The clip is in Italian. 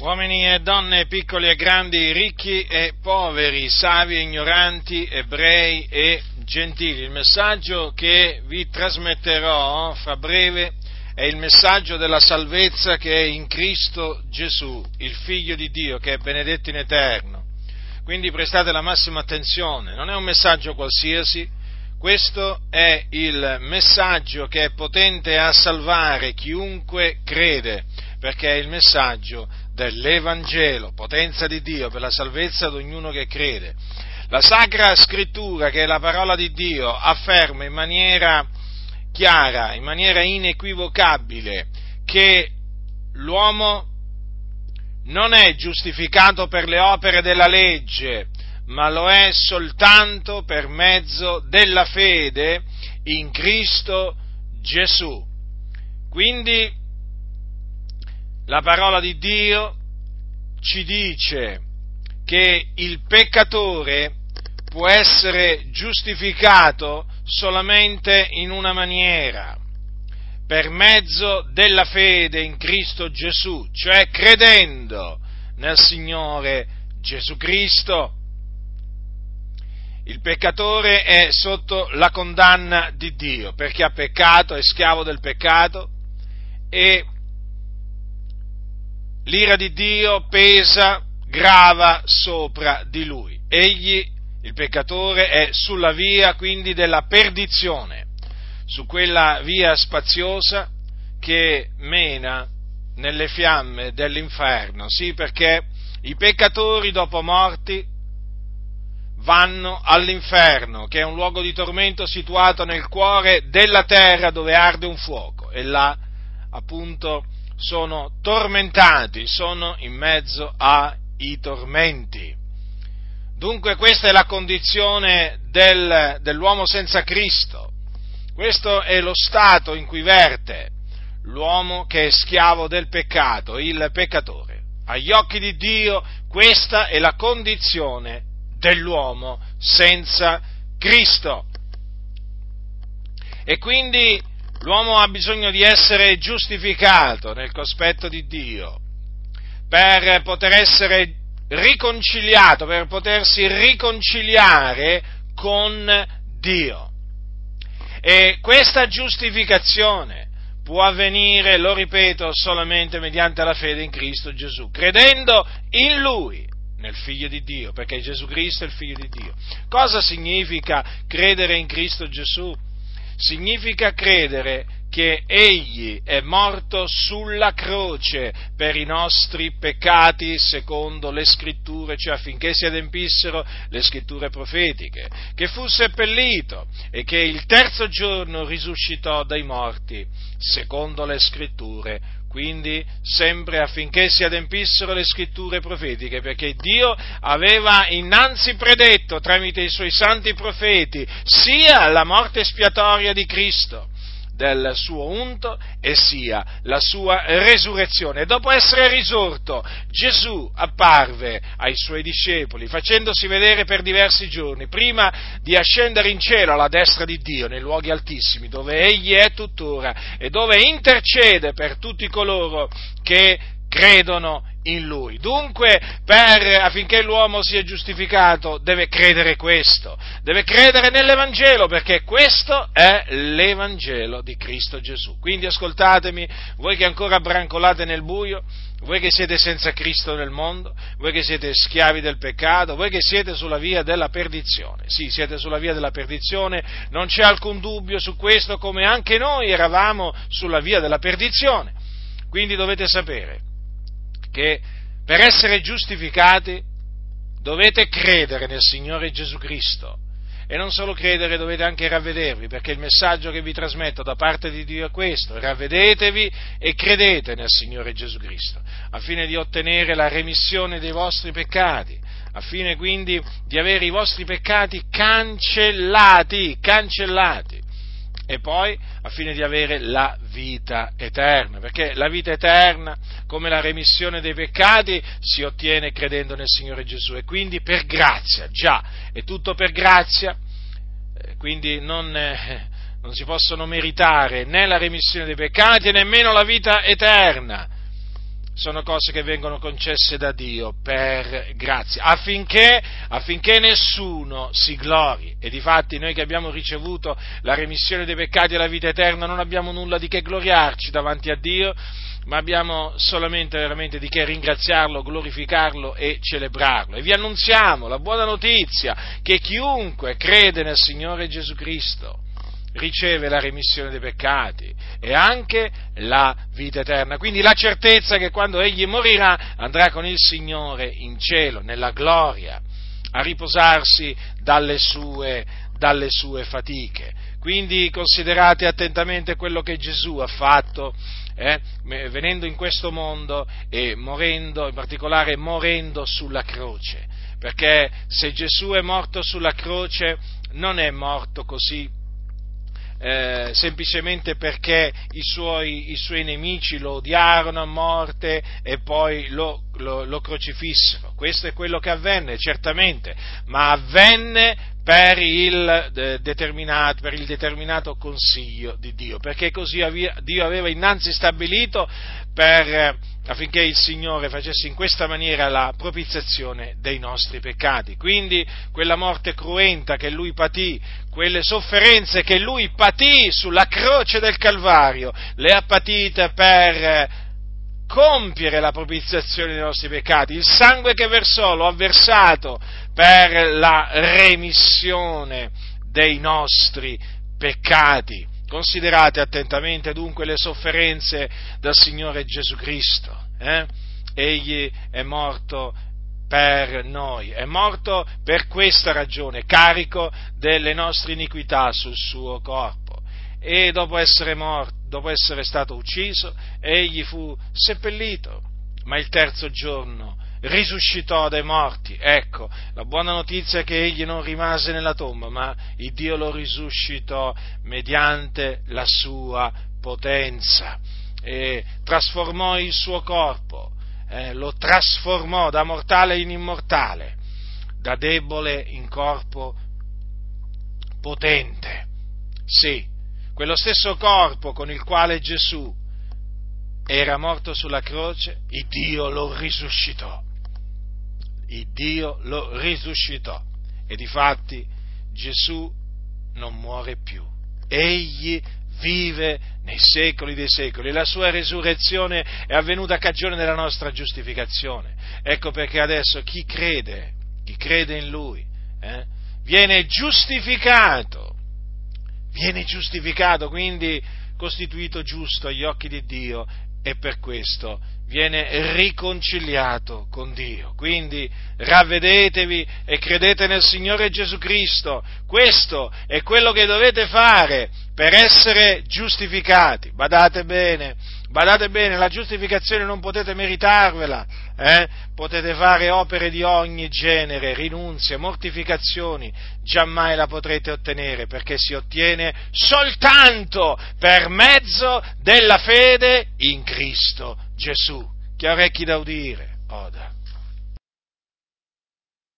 Uomini e donne, piccoli e grandi, ricchi e poveri, savi e ignoranti, ebrei e gentili. Il messaggio che vi trasmetterò fra breve è il messaggio della salvezza che è in Cristo Gesù, il Figlio di Dio, che è benedetto in eterno. Quindi prestate la massima attenzione, non è un messaggio qualsiasi, questo è il messaggio che è potente a salvare chiunque crede, perché è il messaggio dell'Evangelo, potenza di Dio per la salvezza di ognuno che crede. La Sacra Scrittura, che è la parola di Dio, afferma in maniera chiara, in maniera inequivocabile, che l'uomo non è giustificato per le opere della legge, ma lo è soltanto per mezzo della fede in Cristo Gesù. Quindi la parola di Dio ci dice che il peccatore può essere giustificato solamente in una maniera, per mezzo della fede in Cristo Gesù, cioè credendo nel Signore Gesù Cristo. Il peccatore è sotto la condanna di Dio perché ha peccato, è schiavo del peccato e l'ira di Dio pesa, grava sopra di lui. Egli, il peccatore, è sulla via quindi della perdizione, su quella via spaziosa che mena nelle fiamme dell'inferno. Sì, perché i peccatori dopo morti vanno all'inferno, che è un luogo di tormento situato nel cuore della terra dove arde un fuoco e là appunto sono tormentati, sono in mezzo ai tormenti. Dunque questa è la condizione del, dell'uomo senza Cristo, questo è lo stato in cui verte l'uomo che è schiavo del peccato, il peccatore. Agli occhi di Dio questa è la condizione dell'uomo senza Cristo. E quindi L'uomo ha bisogno di essere giustificato nel cospetto di Dio per poter essere riconciliato, per potersi riconciliare con Dio. E questa giustificazione può avvenire, lo ripeto, solamente mediante la fede in Cristo Gesù, credendo in Lui, nel Figlio di Dio, perché Gesù Cristo è il Figlio di Dio. Cosa significa credere in Cristo Gesù? Significa credere che Egli è morto sulla croce per i nostri peccati secondo le scritture, cioè affinché si adempissero le scritture profetiche, che fu seppellito e che il terzo giorno risuscitò dai morti secondo le scritture quindi sempre affinché si adempissero le scritture profetiche, perché Dio aveva innanzi predetto tramite i suoi santi profeti sia la morte espiatoria di Cristo, del suo unto e sia la sua resurrezione. Dopo essere risorto, Gesù apparve ai suoi discepoli, facendosi vedere per diversi giorni, prima di ascendere in cielo alla destra di Dio, nei luoghi altissimi, dove egli è tuttora e dove intercede per tutti coloro che credono in lui. Dunque, per, affinché l'uomo sia giustificato, deve credere questo, deve credere nell'Evangelo, perché questo è l'Evangelo di Cristo Gesù. Quindi ascoltatemi, voi che ancora brancolate nel buio, voi che siete senza Cristo nel mondo, voi che siete schiavi del peccato, voi che siete sulla via della perdizione. Sì, siete sulla via della perdizione, non c'è alcun dubbio su questo, come anche noi eravamo sulla via della perdizione. Quindi dovete sapere che per essere giustificati dovete credere nel Signore Gesù Cristo. E non solo credere, dovete anche ravvedervi, perché il messaggio che vi trasmetto da parte di Dio è questo, ravvedetevi e credete nel Signore Gesù Cristo, affine di ottenere la remissione dei vostri peccati, affine quindi di avere i vostri peccati cancellati, cancellati e poi affine di avere la vita eterna, perché la vita eterna, come la remissione dei peccati, si ottiene credendo nel Signore Gesù. E quindi per grazia, già, è tutto per grazia, eh, quindi non, eh, non si possono meritare né la remissione dei peccati e nemmeno la vita eterna. Sono cose che vengono concesse da Dio per grazia, affinché, affinché nessuno si glori. E difatti noi che abbiamo ricevuto la remissione dei peccati e la vita eterna non abbiamo nulla di che gloriarci davanti a Dio, ma abbiamo solamente veramente di che ringraziarlo, glorificarlo e celebrarlo. E vi annunziamo la buona notizia che chiunque crede nel Signore Gesù Cristo riceve la remissione dei peccati e anche la vita eterna. Quindi la certezza che quando egli morirà andrà con il Signore in cielo, nella gloria, a riposarsi dalle sue, dalle sue fatiche. Quindi considerate attentamente quello che Gesù ha fatto eh, venendo in questo mondo e morendo, in particolare morendo sulla croce. Perché se Gesù è morto sulla croce non è morto così eh, semplicemente perché i suoi, i suoi, nemici lo odiarono a morte e poi lo, lo, lo crocifissero. Questo è quello che avvenne, certamente, ma avvenne per il, determinato, per il, determinato, consiglio di Dio, perché così Dio aveva innanzi stabilito per, affinché il Signore facesse in questa maniera la propiziazione dei nostri peccati. Quindi quella morte cruenta che lui patì, quelle sofferenze che lui patì sulla croce del Calvario, le ha patite per compiere la propiziazione dei nostri peccati. Il sangue che versò lo ha versato per la remissione dei nostri peccati. Considerate attentamente dunque le sofferenze del Signore Gesù Cristo. Eh? Egli è morto per noi, è morto per questa ragione, carico delle nostre iniquità sul suo corpo. E dopo essere morto, dopo essere stato ucciso, egli fu seppellito, ma il terzo giorno risuscitò dai morti. Ecco, la buona notizia è che egli non rimase nella tomba, ma il Dio lo risuscitò mediante la sua potenza e trasformò il suo corpo, eh, lo trasformò da mortale in immortale, da debole in corpo potente. Sì, quello stesso corpo con il quale Gesù era morto sulla croce, il Dio lo risuscitò. Il Dio lo risuscitò. E difatti Gesù non muore più. Egli vive nei secoli dei secoli. La sua resurrezione è avvenuta a cagione della nostra giustificazione. Ecco perché adesso chi crede, chi crede in Lui, eh, viene giustificato viene giustificato, quindi costituito giusto agli occhi di Dio e per questo viene riconciliato con Dio. Quindi ravvedetevi e credete nel Signore Gesù Cristo. Questo è quello che dovete fare per essere giustificati. Badate bene, badate bene, la giustificazione non potete meritarvela, eh? potete fare opere di ogni genere, rinunzie, mortificazioni, giammai la potrete ottenere perché si ottiene soltanto per mezzo della fede in Cristo Gesù. Chi ha orecchi da udire, oda.